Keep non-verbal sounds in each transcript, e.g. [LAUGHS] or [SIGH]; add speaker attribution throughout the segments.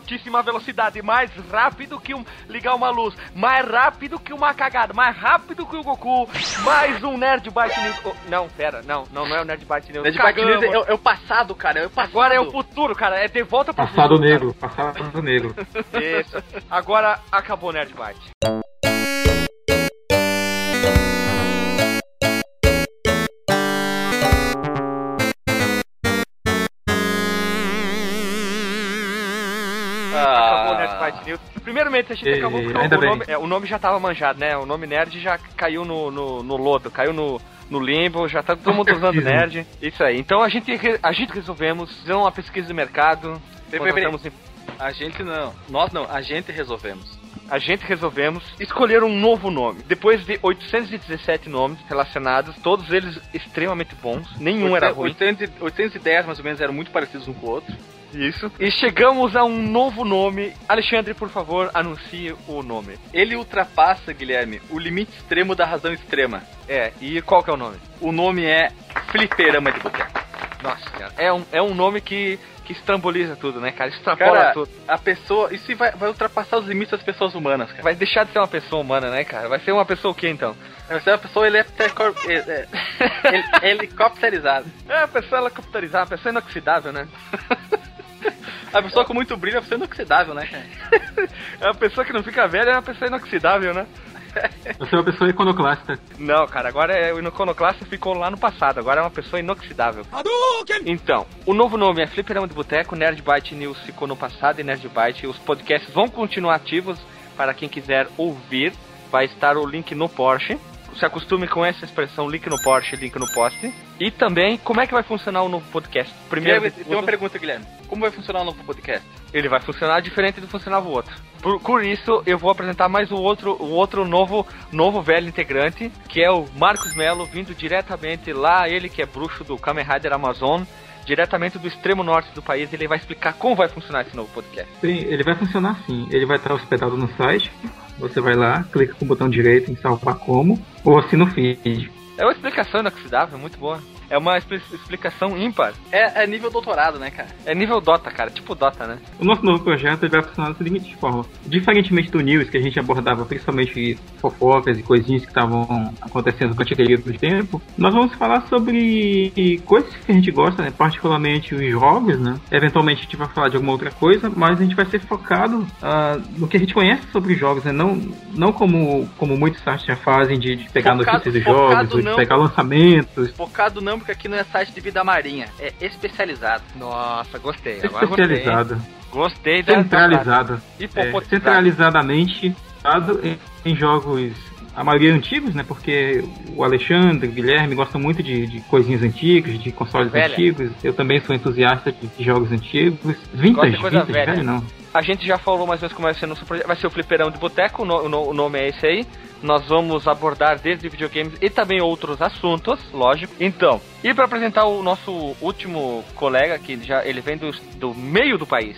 Speaker 1: altíssima velocidade, mais rápido que um ligar uma luz, mais rápido que uma cagada, mais rápido que o Goku, mais um Nerd Byte News. Oh, não, pera, não, não, não é o Nerd Byte News.
Speaker 2: Nerd Byte News é, é, o passado, cara, é o passado.
Speaker 1: Agora é o futuro, cara, é de volta pro
Speaker 3: passado
Speaker 1: futuro.
Speaker 3: Negro, passado negro.
Speaker 1: Isso. Agora acabou o Nerd Byte. Primeiramente, a gente e, acabou porque o, nome, é, o nome já tava manjado, né? O nome nerd já caiu no, no, no lodo, caiu no, no limbo, já tá todo mundo usando [LAUGHS] nerd. Isso aí. Então a gente, a gente resolvemos fazer uma pesquisa de mercado.
Speaker 2: Em... A gente não. Nós não, a gente resolvemos.
Speaker 1: A gente resolvemos escolher um novo nome. Depois de 817 nomes relacionados, todos eles extremamente bons. Nenhum 800, era ruim.
Speaker 2: 810 mais ou menos eram muito parecidos um com o outro.
Speaker 1: Isso. E chegamos a um novo nome. Alexandre, por favor, anuncie o nome.
Speaker 2: Ele ultrapassa, Guilherme, o limite extremo da razão extrema.
Speaker 1: É, e qual que é o nome?
Speaker 2: O nome é Fliperama de Boteco.
Speaker 1: Nossa cara. É um, é um nome que, que estramboliza tudo, né, cara? Extrapola cara, tudo.
Speaker 2: A pessoa. Isso vai, vai ultrapassar os limites das pessoas humanas, cara.
Speaker 1: Vai deixar de ser uma pessoa humana, né, cara? Vai ser uma pessoa o quê, então?
Speaker 2: Vai ser uma pessoa ele é, [LAUGHS] helicopterizada.
Speaker 1: É, uma pessoa helicopterizada, uma pessoa inoxidável, né? [LAUGHS]
Speaker 2: A pessoa com muito brilho é uma pessoa inoxidável, né, [LAUGHS]
Speaker 1: É uma pessoa que não fica velha, é uma pessoa inoxidável, né?
Speaker 3: Você é uma pessoa iconoclasta.
Speaker 1: Não, cara, agora é, o iconoclasta ficou lá no passado, agora é uma pessoa inoxidável. Então, o novo nome é Fliperama de Boteco, Nerd Byte News ficou no passado e Nerd Byte. Os podcasts vão continuar ativos para quem quiser ouvir. Vai estar o link no Porsche se acostume com essa expressão link no Porsche, link no post. E também, como é que vai funcionar o novo podcast?
Speaker 2: Primeiro, Guilherme, tem uma pergunta, Guilherme. Como vai funcionar o novo podcast?
Speaker 1: Ele vai funcionar diferente do que funcionava o outro. Por, por, isso, eu vou apresentar mais o outro, o outro novo, novo velho integrante, que é o Marcos Melo, vindo diretamente lá, ele que é bruxo do Kamen Rider Amazon, diretamente do extremo norte do país, ele vai explicar como vai funcionar esse novo podcast.
Speaker 3: Sim, ele vai funcionar assim. Ele vai estar hospedado no site, você vai lá, clica com o botão direito em salvar como, ou assina o feed.
Speaker 1: É uma explicação inoxidável, muito boa. É uma explicação ímpar.
Speaker 2: É, é, nível doutorado, né, cara?
Speaker 1: É nível Dota, cara. Tipo Dota, né?
Speaker 3: O nosso novo projeto vai funcionar da seguinte forma. Diferentemente do News, que a gente abordava principalmente fofocas e coisinhas que estavam acontecendo com a período do tempo, nós vamos falar sobre coisas que a gente gosta, né? Particularmente os jogos, né? Eventualmente a gente vai falar de alguma outra coisa, mas a gente vai ser focado uh, no que a gente conhece sobre jogos, né? Não, não como, como muitos sites já fazem de, de pegar focado, notícias de jogos, ou de pegar lançamentos.
Speaker 2: Focado não porque aqui não é site de vida marinha, é especializado.
Speaker 1: Nossa, gostei.
Speaker 3: Agora especializado.
Speaker 1: Gostei, gostei
Speaker 3: Centralizado. É, centralizadamente em, em jogos a maioria antigos, né? Porque o Alexandre, o Guilherme gostam muito de, de coisinhas antigas, de consoles velha. antigos. Eu também sou entusiasta de, de jogos antigos. Vintage, vintage, velha. velho não.
Speaker 1: A gente já falou mais ou menos como vai ser o nosso projeto. Vai ser o Fliperão de Boteco, o, o nome é esse aí nós vamos abordar desde videogames e também outros assuntos, lógico. Então, e para apresentar o nosso último colega, que já ele vem do, do meio do país,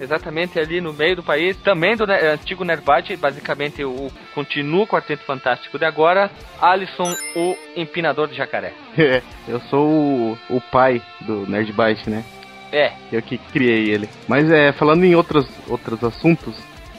Speaker 1: exatamente ali no meio do país, também do né, antigo Nerdbite, basicamente o continua o Quarteto Fantástico de agora, Alisson, o empinador de jacaré.
Speaker 4: É, [LAUGHS] eu sou o, o pai do Nerdbite, né?
Speaker 1: É.
Speaker 4: Eu que criei ele. Mas é, falando em outros, outros assuntos,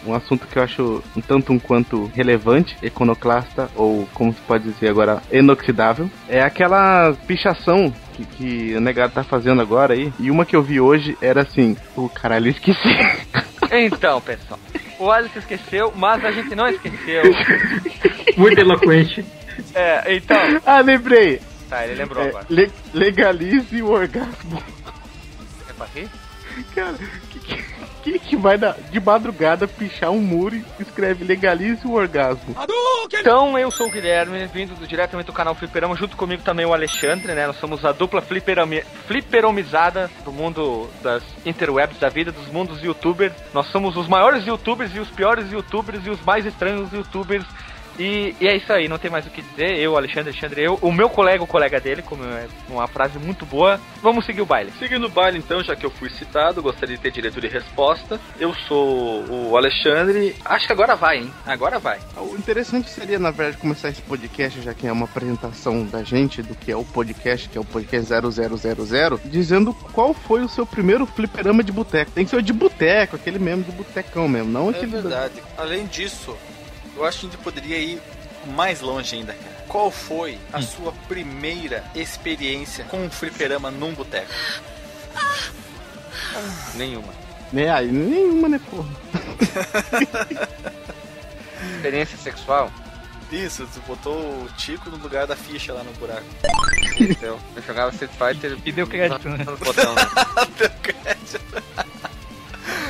Speaker 4: um assunto que eu acho um tanto um quanto relevante, iconoclasta, ou como se pode dizer agora, inoxidável, é aquela pichação que, que o negado tá fazendo agora aí. E uma que eu vi hoje era assim, o caralho, esqueci. [LAUGHS]
Speaker 1: Então, pessoal, o Alisson esqueceu, mas a gente não esqueceu. [LAUGHS]
Speaker 3: Muito eloquente.
Speaker 1: É, então.
Speaker 4: Ah, lembrei.
Speaker 1: Tá, ele lembrou é, agora.
Speaker 4: Le legalize o orgasmo.
Speaker 1: É pra rir?
Speaker 4: Cara, que, que vai na, de madrugada pichar um muro e escreve legalize o orgasmo?
Speaker 1: Então, eu sou o Guilherme, vindo do, diretamente do canal Fliperama, junto comigo também o Alexandre, né? Nós somos a dupla fliperami, fliperomizada do mundo das interwebs da vida, dos mundos youtubers. Nós somos os maiores youtubers e os piores youtubers e os mais estranhos youtubers E, e é isso aí, não tem mais o que dizer. Eu, Alexandre, Alexandre, eu, o meu colega, o colega dele, como é uma frase muito boa. Vamos seguir o baile.
Speaker 5: Seguindo o baile, então, já que eu fui citado, gostaria de ter direito de resposta. Eu sou o Alexandre. Acho que agora vai, hein? Agora vai.
Speaker 4: O interessante seria, na verdade, começar esse podcast, já que é uma apresentação da gente, do que é o podcast, que é o podcast 0000, dizendo qual foi o seu primeiro fliperama de boteco. Tem que ser o de boteco, aquele mesmo de botecão mesmo, não
Speaker 5: É
Speaker 4: aquele.
Speaker 5: verdade. Além disso, eu acho que a gente poderia ir mais longe ainda, cara. Qual foi a sua primeira experiência com um fliperama num boteco?
Speaker 1: Nenhuma.
Speaker 4: É, aí, nenhuma, né, porra? [LAUGHS]
Speaker 1: Experiência sexual?
Speaker 5: Isso, tu botou o Tico no lugar da ficha lá no buraco.
Speaker 1: Eu, eu jogava Street Fighter
Speaker 3: E deu crédito, né?
Speaker 1: no botão. [LAUGHS] Né?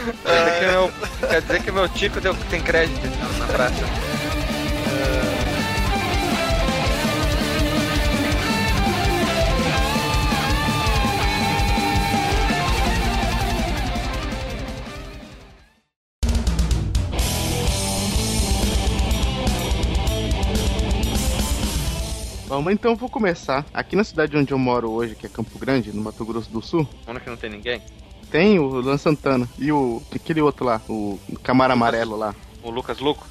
Speaker 1: Quer dizer que meu, quer dizer que meu tico deu, tem crédito então, na praça.
Speaker 4: Vamos então, vou começar. Aqui na cidade onde eu moro hoje, que é Campo Grande, no Mato Grosso do Sul,
Speaker 1: Onde que não tem ninguém?
Speaker 4: Tem o Lan Santana e o aquele outro lá, o Camaro Amarelo lá.
Speaker 1: O Lucas Luco?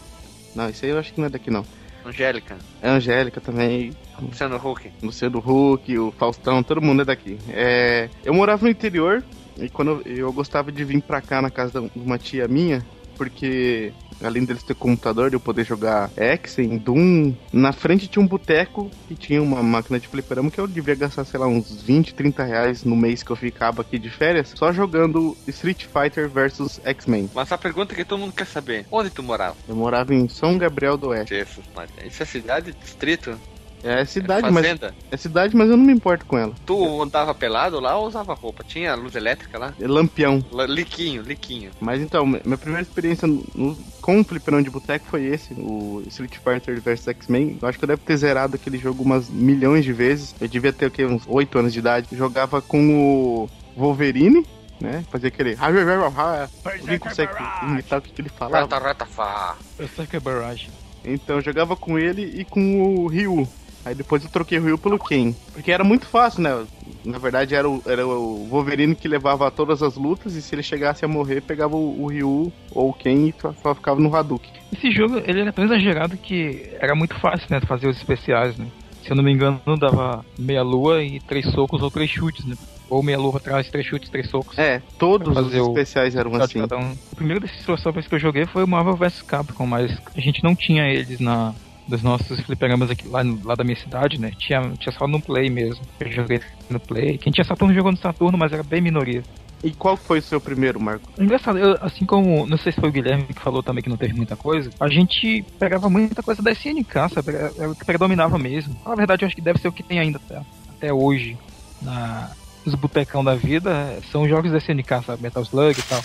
Speaker 4: Não, esse aí eu acho que não é daqui não.
Speaker 1: Angélica?
Speaker 4: É Angélica também,
Speaker 1: Luciano Huck?
Speaker 4: Luciano Huck, o Faustão, todo mundo é daqui. É, eu morava no interior e quando eu, eu gostava de vir pra cá na casa de uma tia minha, porque além deles ter computador, de eu poder jogar Exen, Doom, na frente tinha um boteco e tinha uma máquina de fliperama que eu devia gastar, sei lá, uns 20, 30 reais no mês que eu ficava aqui de férias, só jogando Street Fighter vs X-Men.
Speaker 1: Mas a pergunta que todo mundo quer saber: onde tu morava?
Speaker 4: Eu morava em São Gabriel do Oeste.
Speaker 1: Jesus, Maria. Isso é cidade, distrito?
Speaker 4: É cidade,
Speaker 1: é
Speaker 4: mas é cidade, mas eu não me importo com ela.
Speaker 1: Tu andava pelado lá ou usava roupa? Tinha luz elétrica lá?
Speaker 4: É Lampião.
Speaker 1: L- Liquinho, liquinho.
Speaker 4: Mas então, minha primeira experiência no- com o fliperão de boteco foi esse, o Street Fighter vs X-Men. Eu acho que eu devo ter zerado aquele jogo umas milhões de vezes. Eu devia ter o quê, uns 8 anos de idade. Jogava com o Wolverine, né? Fazia aquele. Alguém consegue imitar o que, que ele falava?
Speaker 1: Rata, rata, fá.
Speaker 3: Eu sei que é barragem.
Speaker 4: Então eu jogava com ele e com o Ryu. Aí depois eu troquei o Ryu pelo Ken. Porque era muito fácil, né? Na verdade era o, era o Wolverine que levava todas as lutas e se ele chegasse a morrer, pegava o, o Ryu ou o Ken e só, só ficava no Hadouken.
Speaker 3: Esse jogo, ele era tão exagerado que era muito fácil, né, fazer os especiais, né? Se eu não me engano, dava meia lua e três socos ou três chutes, né? Ou meia lua atrás, três chutes, três socos.
Speaker 4: É, todos os especiais eram assim.
Speaker 3: um. O primeiro desses crossovers que eu joguei foi o Marvel vs Capcom, mas a gente não tinha eles na dos nossos fliperamas aqui lá, lá da minha cidade, né? Tinha, tinha só no Play mesmo. Eu joguei no Play. Quem tinha Saturno jogou no Saturno, mas era bem minoria.
Speaker 4: E qual foi o seu primeiro, Marco?
Speaker 3: Engraçado, eu, assim como, não sei se foi o Guilherme que falou também que não teve muita coisa, a gente pegava muita coisa da SNK, sabe? Era, o que predominava mesmo. Na verdade, eu acho que deve ser o que tem ainda até, até hoje na, nos botecão da vida, são jogos da SNK, sabe? Metal Slug e tal.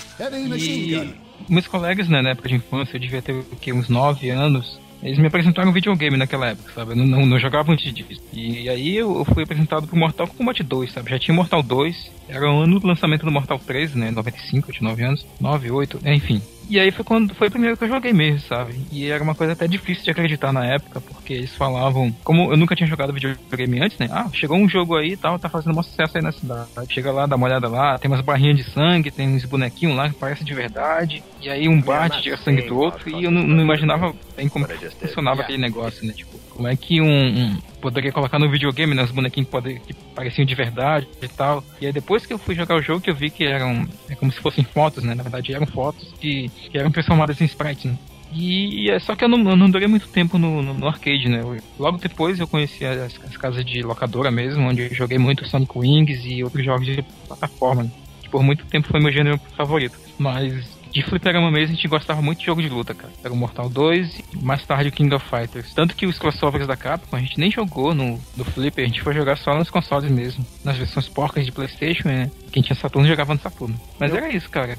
Speaker 3: E meus colegas, né, na época de infância, eu devia ter o quê, uns 9 anos. Eles me apresentaram um videogame naquela época, sabe? Eu não, não, não jogava antes disso. E aí eu fui apresentado pro Mortal Kombat 2, sabe? Já tinha Mortal 2, era o ano do lançamento do Mortal 3, né? 95, eu tinha 9 anos. 9, 8, enfim. E aí foi quando foi o primeiro que eu joguei mesmo, sabe? E era uma coisa até difícil de acreditar na época, porque eles falavam. Como eu nunca tinha jogado videogame antes, né? Ah, chegou um jogo aí e tal, tá fazendo um sucesso aí na cidade. Chega lá, dá uma olhada lá, tem umas barrinhas de sangue, tem uns bonequinhos lá que parecem de verdade. E aí um bate, tira sangue do outro, e eu não, não imaginava bem como funcionava aquele negócio, né? Tipo, como é que um, um poderia colocar no videogame, né? Os bonequinhos poder, que pareciam de verdade e tal. E aí depois que eu fui jogar o jogo que eu vi que eram é como se fossem fotos, né? Na verdade eram fotos que, que eram transformadas em sprites, né? E é só que eu não, eu não durei muito tempo no, no, no arcade, né? Eu- logo depois eu conheci as, as casas de locadora mesmo, onde eu joguei muito Sonic Wings e outros jogos de plataforma, né? que por muito tempo foi meu gênero favorito. Mas de fliperama mesmo, a gente gostava muito de jogo de luta, cara. Era o Mortal 2 e mais tarde o King of Fighters. Tanto que os crossovers da Capcom a gente nem jogou no, no Flipper, a gente foi jogar só nos consoles mesmo. Nas versões porcas de Playstation, né? Quem tinha Saturno jogava no Saturno. Mas era isso, cara.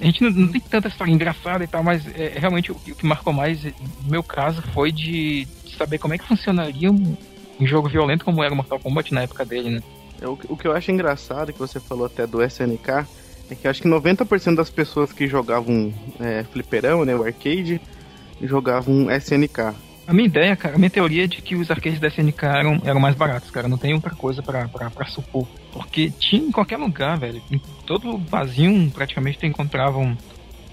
Speaker 3: A gente não, não tem tanta história engraçada e tal, mas é, realmente o, que- o que marcou mais, no meu caso, foi de, de saber como é que funcionaria um, um jogo violento como era o Mortal Kombat na época dele, né?
Speaker 4: É, O, o que eu acho engraçado, que você falou até do SNK, é que eu acho que 90% das pessoas que jogavam é, fliperama, né, o arcade, jogavam SNK.
Speaker 3: A minha ideia, cara, a minha teoria é de que os arcades da SNK eram, eram mais baratos, cara. Não tem outra coisa pra, pra, pra supor. Porque tinha em qualquer lugar, velho. Em todo vazio, praticamente, tu encontrava um,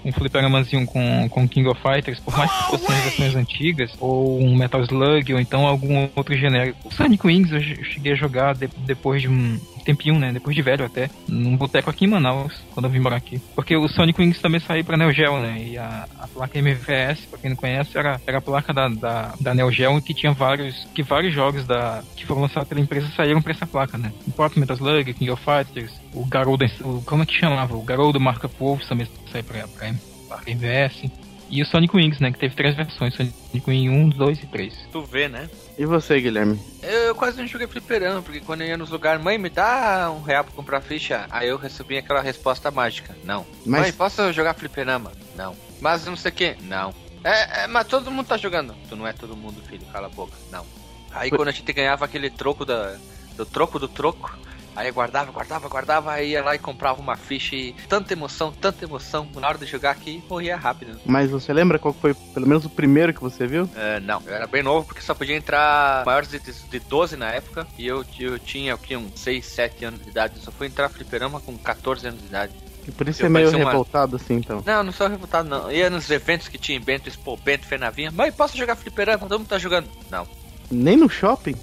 Speaker 3: um fliperamazinho com, com King of Fighters, por mais que fossem versões antigas, ou um Metal Slug, ou então algum outro genérico. O Sonic Wings eu cheguei a jogar de, depois de um tempinho, né? Depois de velho até, num boteco aqui em Manaus, quando eu vim morar aqui. Porque o Sonic Wings também saiu pra Neo Geo, né? E a, a placa MVS, pra quem não conhece, era, era a placa da, da, da Neo Geo que tinha vários, que vários jogos da, que foram lançados pela empresa saíram pra essa placa, né? O próprio Metal Slug, King of Fighters, o Garou, como é que chamava? O Garou do Marca Wolf também saiu pra, pra, pra MVS. E o Sonic Wings, né? Que teve três versões: Sonic Wing 1, 2 e 3.
Speaker 5: Tu vê, né?
Speaker 4: E você, Guilherme?
Speaker 6: Eu, eu quase não joguei fliperama, porque quando eu ia nos lugares, mãe, me dá um real pra comprar ficha. Aí eu recebi aquela resposta mágica: não.
Speaker 4: Mas-
Speaker 6: Mãe, posso jogar fliperama? Não. Mas não sei o que? Não. É, é, mas todo mundo tá jogando. Tu não é todo mundo, filho, cala a boca. Não. Aí quando a gente ganhava aquele troco da, do troco do troco, aí guardava, guardava, guardava, aí ia lá e comprava uma ficha e tanta emoção, tanta emoção. Na hora de jogar aqui, morria rápido.
Speaker 4: Mas você lembra qual foi, pelo menos, o primeiro que você viu?
Speaker 6: É, não, eu era bem novo porque só podia entrar maiores de, de 12 na época e eu, eu tinha o que, uns 6, 7 anos de idade. Eu só fui entrar fliperama com 14 anos de idade.
Speaker 4: E por isso
Speaker 6: Eu
Speaker 4: é meio
Speaker 6: parecia uma-
Speaker 4: revoltado assim, então.
Speaker 6: Não, não sou revoltado não. Ia nos eventos que tinha em Bento, Expo, Bento, Fenavinha. Mãe, posso jogar fliperama? Todo mundo tá jogando. Não.
Speaker 4: Nem no shopping?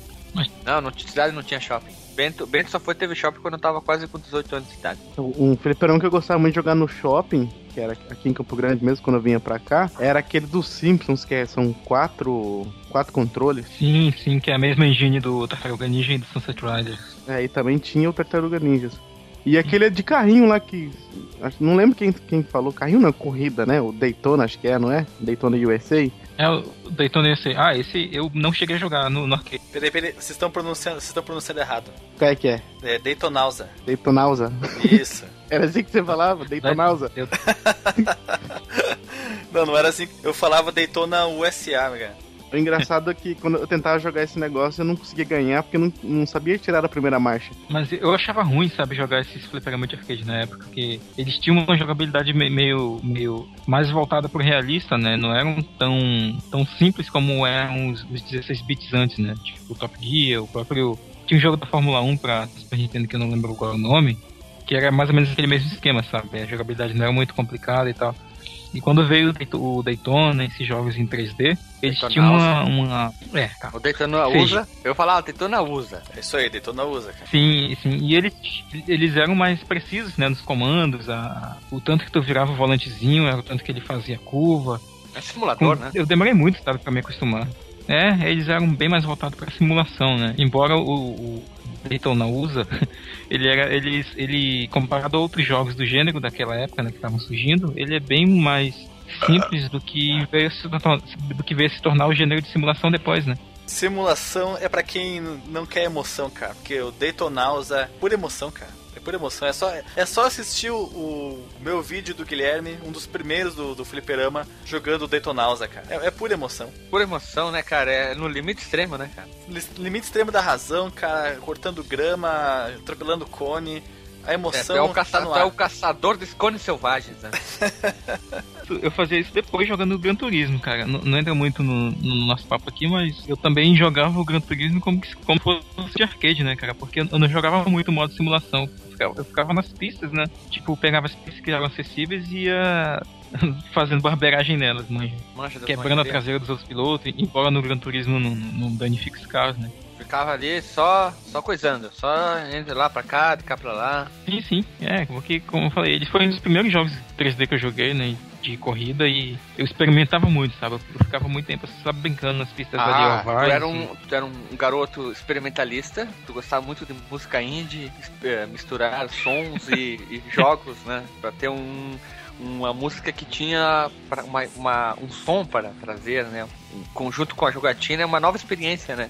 Speaker 6: Não, não tinha cidade não tinha shopping. Bento, Bento só foi teve shopping quando eu tava quase com 18 anos de idade.
Speaker 4: Um fliperão que eu gostava muito de jogar no shopping, que era aqui em Campo Grande mesmo, quando eu vinha pra cá, era aquele dos Simpsons, que é- são quatro, quatro controles.
Speaker 3: Sim, sim, que é a mesma engine do Tartaruga Ninja e do Sunset Riders.
Speaker 4: É, e também tinha o Tartaruga Ninjas. E aquele é de carrinho lá que. Não lembro quem, quem falou. Carrinho não, corrida, né? O Daytona, acho que é, não é? Daytona USA.
Speaker 3: É o Daytona USA. Ah, esse eu não cheguei a jogar no, no arcade.
Speaker 5: Peraí, peraí, vocês estão pronunciando, vocês estão pronunciando errado.
Speaker 4: Qual é que é?
Speaker 5: É Daytonausa.
Speaker 4: Daytonausa.
Speaker 5: Isso. [LAUGHS]
Speaker 4: Era assim que você falava? Daytonausa.
Speaker 3: Eu, [LAUGHS]
Speaker 5: não, não era assim. Eu falava Daytona USA, cara.
Speaker 4: O engraçado é que quando eu tentava jogar esse negócio, eu não conseguia ganhar porque eu não, não sabia tirar a primeira marcha.
Speaker 3: mas eu achava ruim, sabe, jogar esses fliperama de arcade na época, porque eles tinham uma jogabilidade me- meio, meio mais voltada pro realista, né? Não eram tão, tão simples como eram os, os 16 bits antes, né? Tipo o Top Gear, o próprio. Tinha um jogo da Fórmula 1 pra Super Nintendo que eu não lembro qual é o nome, que era mais ou menos aquele mesmo esquema, sabe? A jogabilidade não era muito complicada e tal. E quando veio o Dayto- o Daytona, esses jogos em 3D, eles
Speaker 6: Daytona
Speaker 3: tinham uma, uma. É, tá.
Speaker 6: O Daytona
Speaker 3: Sim.
Speaker 6: usa. Eu falava, Daytona usa.
Speaker 5: É isso aí, Daytona USA, cara.
Speaker 3: Sim, sim. E eles, eles eram mais precisos, né, nos comandos. A, o tanto que tu virava o volantezinho, era o tanto que ele fazia curva.
Speaker 6: É simulador,
Speaker 3: Com-
Speaker 6: né?
Speaker 3: Eu demorei muito, sabe, pra me acostumar. É, eles eram bem mais voltados pra simulação, né? Embora o, o Daytona USA, [LAUGHS] ele era, ele, ele, comparado a outros jogos do gênero daquela época, né, que estavam surgindo, ele é bem mais simples do que veio se, tornar- do que veio se tornar o gênero de simulação depois, né?
Speaker 5: Simulação é pra quem não quer emoção, cara. Porque o Daytonausa é pura emoção, cara. É pura emoção. É só, é só assistir o, o meu vídeo do Guilherme, um dos primeiros do, do Fliperama, jogando Daytonausa, cara. É, é pura emoção.
Speaker 6: Pura emoção, né, cara? É no limite extremo, né, cara?
Speaker 5: Limite extremo da razão, cara. Cortando grama, atropelando cone. A
Speaker 6: É,
Speaker 5: emoção
Speaker 6: tu é o,
Speaker 5: tá
Speaker 6: caça,
Speaker 5: no
Speaker 6: tu é
Speaker 5: ar.
Speaker 6: o caçador de cones selvagens, né? [LAUGHS]
Speaker 3: Eu fazia isso depois jogando o Gran Turismo, cara. Não, não entra muito no, no nosso papo aqui, mas eu também jogava o Gran Turismo como, como fosse de arcade, né, cara? Porque eu não jogava muito modo simulação. Eu ficava, eu ficava nas pistas, né? Tipo, pegava as pistas que eram acessíveis e ia [LAUGHS] fazendo barbeiragem nelas, manja.
Speaker 6: Mancha das
Speaker 3: Quebrando a traseira dos outros pilotos, embora no Gran Turismo não, não danifique os carros, né?
Speaker 6: Ficava ali só, só coisando. Só entre lá pra cá, de cá pra lá.
Speaker 3: Sim, sim. É, porque, como eu falei, eles foram um dos primeiros jogos 3D que eu joguei, né? De corrida e eu experimentava muito, sabe? Eu ficava muito tempo só brincando nas pistas ali
Speaker 6: Ah, tu
Speaker 3: ovais.
Speaker 6: era, um, tu era um garoto experimentalista, tu gostava muito de música indie, eh, misturar sons e, e [LAUGHS] jogos, né? Pra ter um, uma música que tinha uma, uma- um som para trazer, né? Um conjunto com a jogatina é uma nova experiência, né?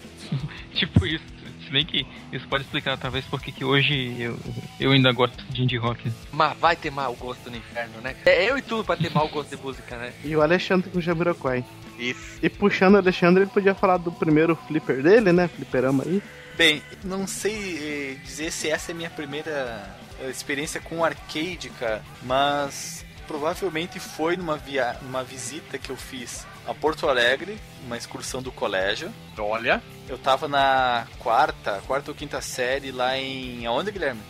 Speaker 3: Tipo isso. Se bem que isso pode explicar talvez porque que hoje eu, eu ainda gosto de indie rock.
Speaker 6: Mas vai ter mau gosto no inferno, né? É eu e tu pra ter mau gosto de música, né?
Speaker 4: E o Alexandre com o Jamiroquai.
Speaker 6: Isso.
Speaker 4: E puxando o Alexandre, ele podia falar do primeiro flipper dele, né? Fliperama aí.
Speaker 5: Bem, não sei eh, dizer se essa é a minha primeira eh, experiência com arcade, cara, mas provavelmente foi numa, via numa visita que eu fiz a Porto Alegre, uma excursão do colégio.
Speaker 1: Olha.
Speaker 5: Eu tava na quarta, quarta ou quinta série lá em. Aonde, Guilherme?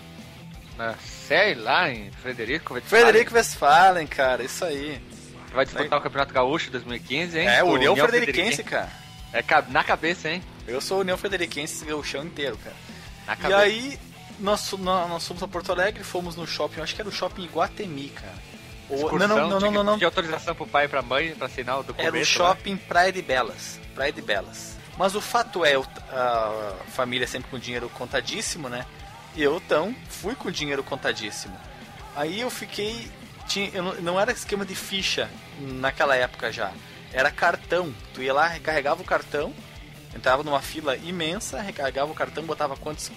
Speaker 1: Na série lá em Frederico Westphalen.
Speaker 5: Frederico Westphalen, cara, isso aí.
Speaker 1: Vai disputar o Campeonato Gaúcho 2015, hein?
Speaker 5: É,
Speaker 1: Com
Speaker 5: União Frederiquense, cara.
Speaker 1: É na cabeça, hein?
Speaker 5: Eu sou União Frederiquense o chão inteiro, cara.
Speaker 1: Na
Speaker 5: E
Speaker 1: cabeça.
Speaker 5: aí, nós, nós, nós fomos a Porto Alegre, fomos no shopping, acho que era o shopping Iguatemi, cara. Ou, não, não, não, não, não, não.
Speaker 1: pedir autorização pro pai e pra mãe pra assinar o documento.
Speaker 5: Era o
Speaker 1: né?
Speaker 5: shopping Praia de Belas. Praia de Belas. Mas o fato é, o- a família sempre com dinheiro contadíssimo, né? E eu, então, fui com dinheiro contadíssimo. Aí eu fiquei. Tinha, eu não, não era esquema de ficha naquela época já. Era cartão. Tu ia lá, recarregava o cartão, entrava numa fila imensa, recarregava o cartão, botava quantos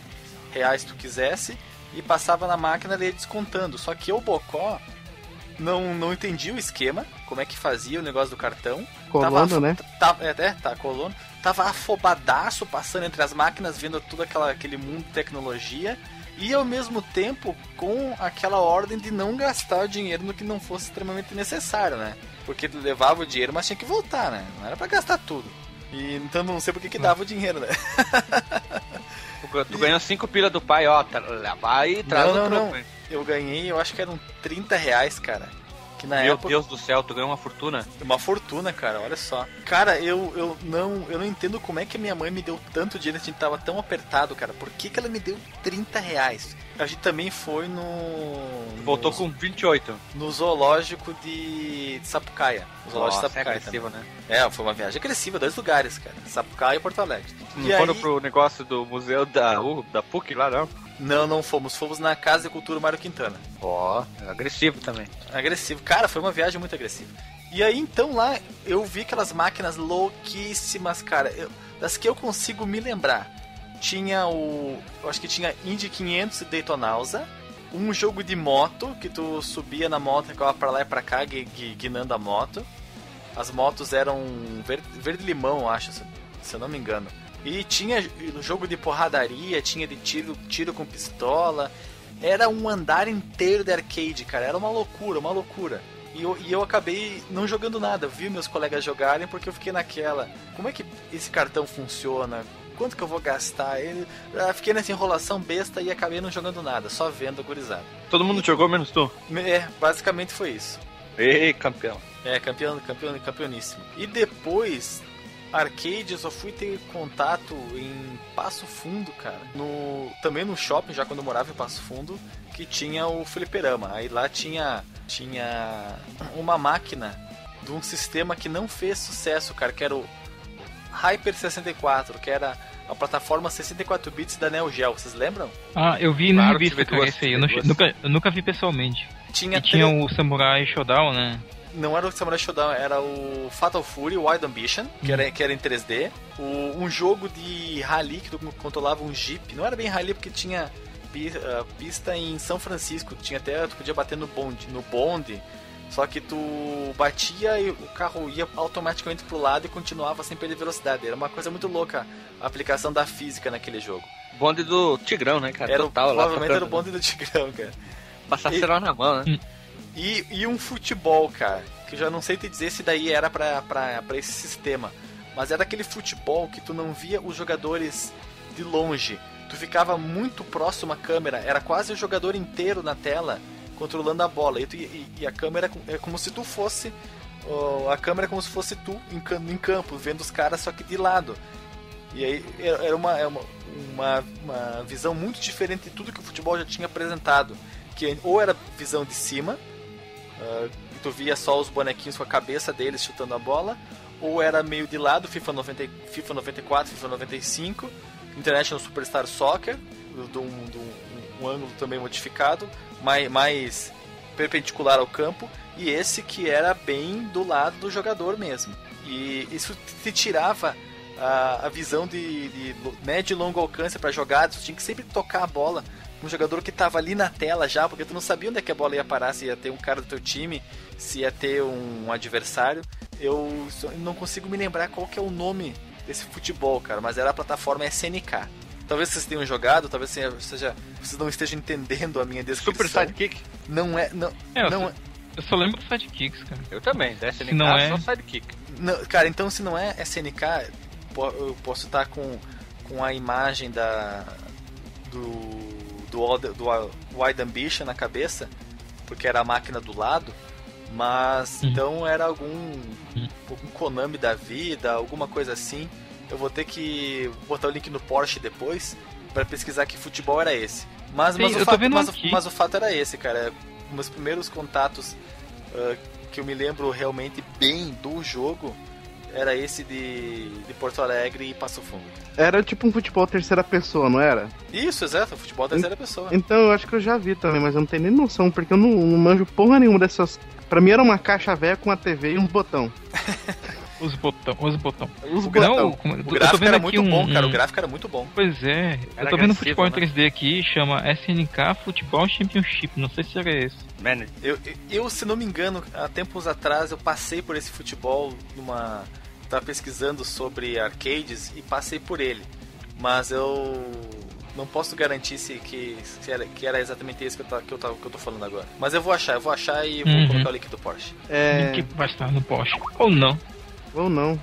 Speaker 5: reais tu quisesse e passava na máquina e ia descontando. Só que eu, Bocó, não, não entendi o esquema, como é que fazia o negócio do cartão.
Speaker 4: Colono,
Speaker 5: Tava-
Speaker 4: né?
Speaker 5: Tava, é, é, tá, colono. Tava afobadaço passando entre as máquinas, vendo todo aquela, aquele mundo de tecnologia. E ao mesmo tempo com aquela ordem de não gastar o dinheiro no que não fosse extremamente necessário, né? Porque tu levava o dinheiro, mas tinha que voltar, né? Não era pra gastar tudo. E então não sei por que que dava o dinheiro, né?
Speaker 1: Tu, [LAUGHS] tu ganhou 5 pila do pai, ó. Tá, vai e traz
Speaker 5: Não,
Speaker 1: o
Speaker 5: não,
Speaker 1: troco,
Speaker 5: não. Eu ganhei, eu acho que eram 30 reais, cara. Que na
Speaker 1: Meu
Speaker 5: época.
Speaker 1: Deus do céu, tu ganhou uma fortuna.
Speaker 5: Uma fortuna, cara, olha só. Cara, eu, eu não eu não entendo como é que a minha mãe me deu tanto dinheiro, a gente tava tão apertado, cara. Por que, que ela me deu 30 reais? A gente também foi no.
Speaker 1: Voltou
Speaker 5: no,
Speaker 1: com 28.
Speaker 5: no zoológico de, de Sapucaia. O zoológico
Speaker 1: Nossa,
Speaker 5: de Sapucaia
Speaker 1: é agressivo, né?
Speaker 5: É, foi uma viagem agressiva, dois lugares, cara. Sapucaia e Porto Alegre.
Speaker 1: Não
Speaker 5: e
Speaker 1: foram
Speaker 5: aí,
Speaker 1: pro negócio do museu da, U, da PUC lá, não?
Speaker 5: Não, não fomos. Fomos na Casa de Cultura Mário Quintana.
Speaker 1: Ó, é agressivo também.
Speaker 5: Agressivo. Cara, foi uma viagem muito agressiva. E aí, então, lá, eu vi aquelas máquinas louquíssimas, cara. Eu- das que eu consigo me lembrar. Tinha o... Eu acho que tinha Indy 500 e Daytonausa. Um jogo de moto, que tu subia na moto, ficava pra lá e pra cá, gui- gui- guinando a moto. As motos eram ver- verde-limão, acho, se, se eu não me engano. E tinha jogo de porradaria, tinha de tiro, tiro com pistola. Era um andar inteiro de arcade, cara. Era uma loucura, uma loucura. E eu, e eu acabei não jogando nada. Vi meus colegas jogarem porque eu fiquei naquela. Como é que esse cartão funciona? Quanto que eu vou gastar? Ele, ah, fiquei nessa enrolação besta e acabei não jogando nada, só vendo a gurizada.
Speaker 1: Todo mundo jogou menos tu?
Speaker 5: É, basicamente foi isso.
Speaker 1: Ei, campeão.
Speaker 5: É, campeão, campeão, campeoníssimo. E depois, arcade, eu só fui ter contato em Passo Fundo, cara. No, também no shopping, já quando eu morava em Passo Fundo, que tinha o fliperama. Aí lá tinha, tinha uma máquina de um sistema que não fez sucesso, cara, que era o Hyper 64, que era a plataforma 64 bits da Neo Geo. Vocês lembram?
Speaker 3: Ah, eu vi na
Speaker 1: Claro,
Speaker 3: revista, cara,
Speaker 1: duas,
Speaker 3: esse aí. Eu, nunca, eu nunca vi pessoalmente.
Speaker 5: Tinha
Speaker 3: E tinha o Samurai Showdown, né?
Speaker 5: Não era o Samurai Shodown, era o Fatal Fury Wild Ambition, que
Speaker 1: Hum.
Speaker 5: era, que era em 3D. O, um jogo de rally que tu controlava um Jeep. Não era bem rally porque tinha pi- ah, pista em São Francisco. Tinha até, tu podia bater no bonde, no bonde. Só que tu batia e o carro ia automaticamente pro lado e continuava sem perder velocidade. Era uma coisa muito louca a aplicação da física naquele jogo.
Speaker 1: Bonde do Tigrão, né, cara?
Speaker 5: Era, o-
Speaker 1: Total, lá
Speaker 5: provavelmente era o
Speaker 1: tocando.
Speaker 5: bonde do Tigrão, cara.
Speaker 1: Passar
Speaker 5: E-
Speaker 1: na mão, né?
Speaker 5: E, e um futebol, cara, que já não sei te dizer se daí era pra, pra, pra esse sistema. Mas era aquele futebol que tu não via os jogadores de longe. Tu ficava muito próximo à câmera, era quase o jogador inteiro na tela controlando a bola. E, tu- e- e a câmera é co- é como se tu fosse. a câmera é como se fosse tu em, cam- em campo, vendo os caras só que de lado. E aí era é uma, uma, uma visão muito diferente de tudo que o futebol já tinha apresentado. Que ou era visão de cima, e tu via só os bonequinhos com a cabeça deles chutando a bola, ou era meio de lado, FIFA, 90, FIFA 94, FIFA 95, International Superstar Soccer, de um, de um- um ângulo também modificado, mais, mais perpendicular ao campo, e esse que era bem do lado do jogador mesmo. E isso te tirava a, a visão de, de médio e longo alcance para jogadas, tu tinha que sempre tocar a bola um jogador que estava ali na tela já, porque tu não sabia onde é que a bola ia parar, se ia ter um cara do teu time, se ia ter um adversário. Eu só não consigo me lembrar qual que é o nome desse futebol, cara, mas era a plataforma SNK. Talvez vocês tenham jogado, talvez seja, vocês não estejam entendendo a minha descrição.
Speaker 1: Super Sidekick.
Speaker 5: Não é, não,
Speaker 3: É,
Speaker 5: não, é-
Speaker 3: Eu só lembro do Sidekicks, cara.
Speaker 6: Eu também, da SNK
Speaker 3: não é-
Speaker 6: só sidekick.
Speaker 5: Não, cara, então se não é SNK, eu posso estar com, com a imagem da do do, do Wide Ambition na cabeça, porque era a máquina do lado, mas
Speaker 3: Uhum.
Speaker 5: então era algum algum Konami da vida, alguma coisa assim. Eu vou ter que botar o link no Porsche depois para pesquisar que futebol era esse. Mas,
Speaker 3: Sim,
Speaker 5: mas, o fato, mas, mas o fato era esse, cara. Meus primeiros contatos ah, que eu me lembro realmente bem do jogo era esse de, de Porto Alegre e Passo Fundo.
Speaker 4: Era tipo um futebol terceira pessoa, não era?
Speaker 5: Isso, exato, futebol terceira pessoa.
Speaker 4: Então eu acho que eu já vi também, mas eu não tenho nem noção, porque eu não, não manjo porra nenhuma dessas. Pra mim era uma caixa velha com uma TV e uns [LAUGHS] botão.
Speaker 3: Os botão, os botão.
Speaker 4: Uns
Speaker 3: Não,
Speaker 4: botão.
Speaker 3: como-
Speaker 5: O
Speaker 3: eu tô
Speaker 5: gráfico
Speaker 3: vendo
Speaker 5: era
Speaker 3: aqui
Speaker 5: muito
Speaker 3: um-
Speaker 5: bom, cara. O
Speaker 3: um-
Speaker 5: gráfico era muito bom.
Speaker 3: Pois é, eu
Speaker 6: Era
Speaker 3: tô vendo futebol em
Speaker 6: né?
Speaker 3: 3D aqui, chama SNK Futebol Championship, não sei se era esse.
Speaker 6: Man,
Speaker 5: Eu, eu, se não me engano, há tempos atrás eu passei por esse futebol numa. Tava pesquisando sobre arcades e passei por ele. Mas eu não posso garantir se, que, se era, que era exatamente esse que eu, tá, que, eu tava, que eu tô falando agora. Mas eu vou achar, eu vou achar e vou
Speaker 3: Uhum.
Speaker 5: colocar o link do Porsche.
Speaker 4: É.
Speaker 3: Que vai estar no Porsche. Ou não.
Speaker 4: Ou não,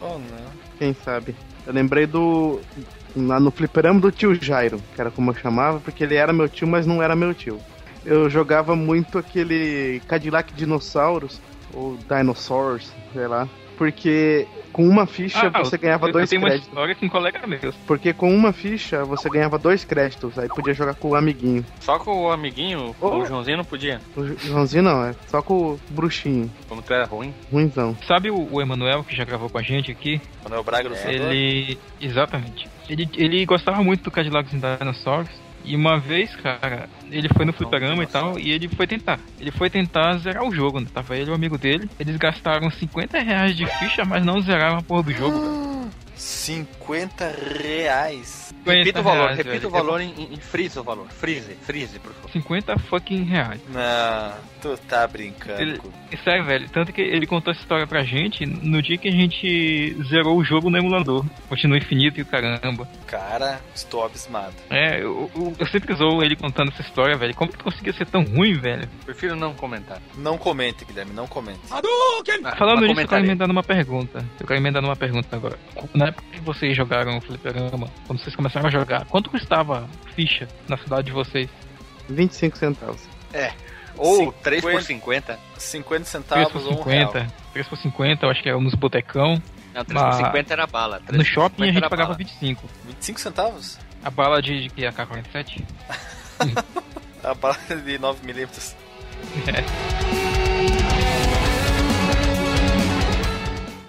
Speaker 5: Oh não.
Speaker 4: quem sabe. Eu lembrei do. Lá no fliperama do tio Jairo, que era como eu chamava, porque ele era meu tio, mas não era meu tio. Eu jogava muito aquele Cadillac Dinossauros, ou Dinosaurs, sei lá. Porque com uma ficha
Speaker 3: Ah,
Speaker 4: você ganhava
Speaker 3: eu,
Speaker 4: dois
Speaker 3: eu tenho uma
Speaker 4: créditos.
Speaker 3: história com um colega meu.
Speaker 4: Porque com uma ficha você ganhava dois créditos, aí podia jogar com o amiguinho.
Speaker 6: só com o amiguinho,
Speaker 4: Oh.
Speaker 6: o Joãozinho não podia.
Speaker 4: O Joãozinho não, é só com o bruxinho,
Speaker 6: Como tu era ruim.
Speaker 4: ruimzão.
Speaker 3: Sabe o, o Emanuel que já gravou com a gente aqui?
Speaker 5: Manuel Braga do Fundador?
Speaker 3: Ele. Exatamente. Ele, ele gostava muito do Cadillacs and Dinosaurs. E uma vez, cara, ele foi no fliperama e tal, e ele foi tentar. Ele foi tentar zerar o jogo, né? Tava ele e o amigo dele. Eles gastaram 50 reais de ficha, mas não zeraram a porra do jogo. [GASPS]
Speaker 5: 50 reais.
Speaker 3: 50
Speaker 6: Repita o valor,
Speaker 3: reais,
Speaker 6: repita
Speaker 3: velho.
Speaker 6: o valor em, em, em freeze o valor. Freeze, freeze, por favor.
Speaker 3: 50 fucking reais.
Speaker 5: Não, tu tá brincando.
Speaker 3: Ele- Sério, velho. Tanto que ele contou essa história pra gente no dia que a gente zerou o jogo no emulador. Continua infinito e o caramba.
Speaker 5: Cara, estou abismado.
Speaker 3: É, eu, eu, eu sempre usou ele contando essa história, velho. Como que conseguia ser tão ruim, velho?
Speaker 6: Prefiro não comentar.
Speaker 5: Não comente, Guilherme, não comente.
Speaker 6: Ah,
Speaker 3: Falando nisso, eu quero emendar numa pergunta. Eu quero emendar numa pergunta agora. Na época que vocês jogaram o Fliperama, quando vocês começaram a jogar, quanto custava ficha na cidade de vocês?
Speaker 4: 25 centavos.
Speaker 6: Ou 3 por
Speaker 5: 50.
Speaker 6: 50.
Speaker 5: 50
Speaker 3: 3
Speaker 5: centavos
Speaker 3: por
Speaker 5: ou um real.
Speaker 3: 50. 3 por 50, eu acho que era nos botecão.
Speaker 6: Não, 3
Speaker 3: Mas-
Speaker 6: por 50 era bala. 3
Speaker 3: No shopping a
Speaker 6: 50
Speaker 3: gente pagava
Speaker 6: bala.
Speaker 3: 25.
Speaker 5: 25 centavos?
Speaker 3: A bala de, de que? AK-47? [LAUGHS]
Speaker 5: A bala de 9mm.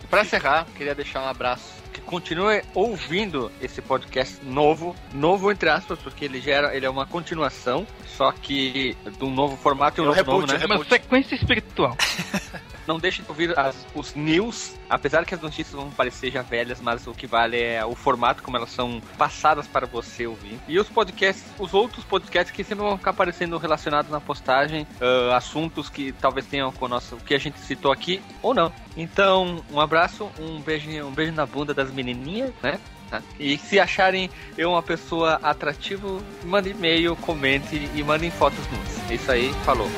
Speaker 6: Pra encerrar, queria deixar um abraço. Que continue ouvindo esse podcast novo, novo entre aspas, porque ele já era, ele é uma continuação, só que de um novo formato e um
Speaker 5: É
Speaker 6: novo nome,
Speaker 5: reboot,
Speaker 6: né?
Speaker 5: é
Speaker 3: É uma sequência espiritual. [LAUGHS]
Speaker 6: Não deixe de ouvir as- os news, apesar que as notícias vão parecer já velhas, mas o que vale é o formato como elas são passadas para você ouvir. E os podcasts, os outros podcasts que sempre vão ficar aparecendo relacionados na postagem, ah, assuntos que talvez tenham com o o que a gente citou aqui ou não. Então, um abraço, um beijo, um beijo na bunda das menininhas, né? Tá? E se acharem eu uma pessoa atrativa, mandem e-mail, comente e mandem fotos nuas. É isso aí, falou.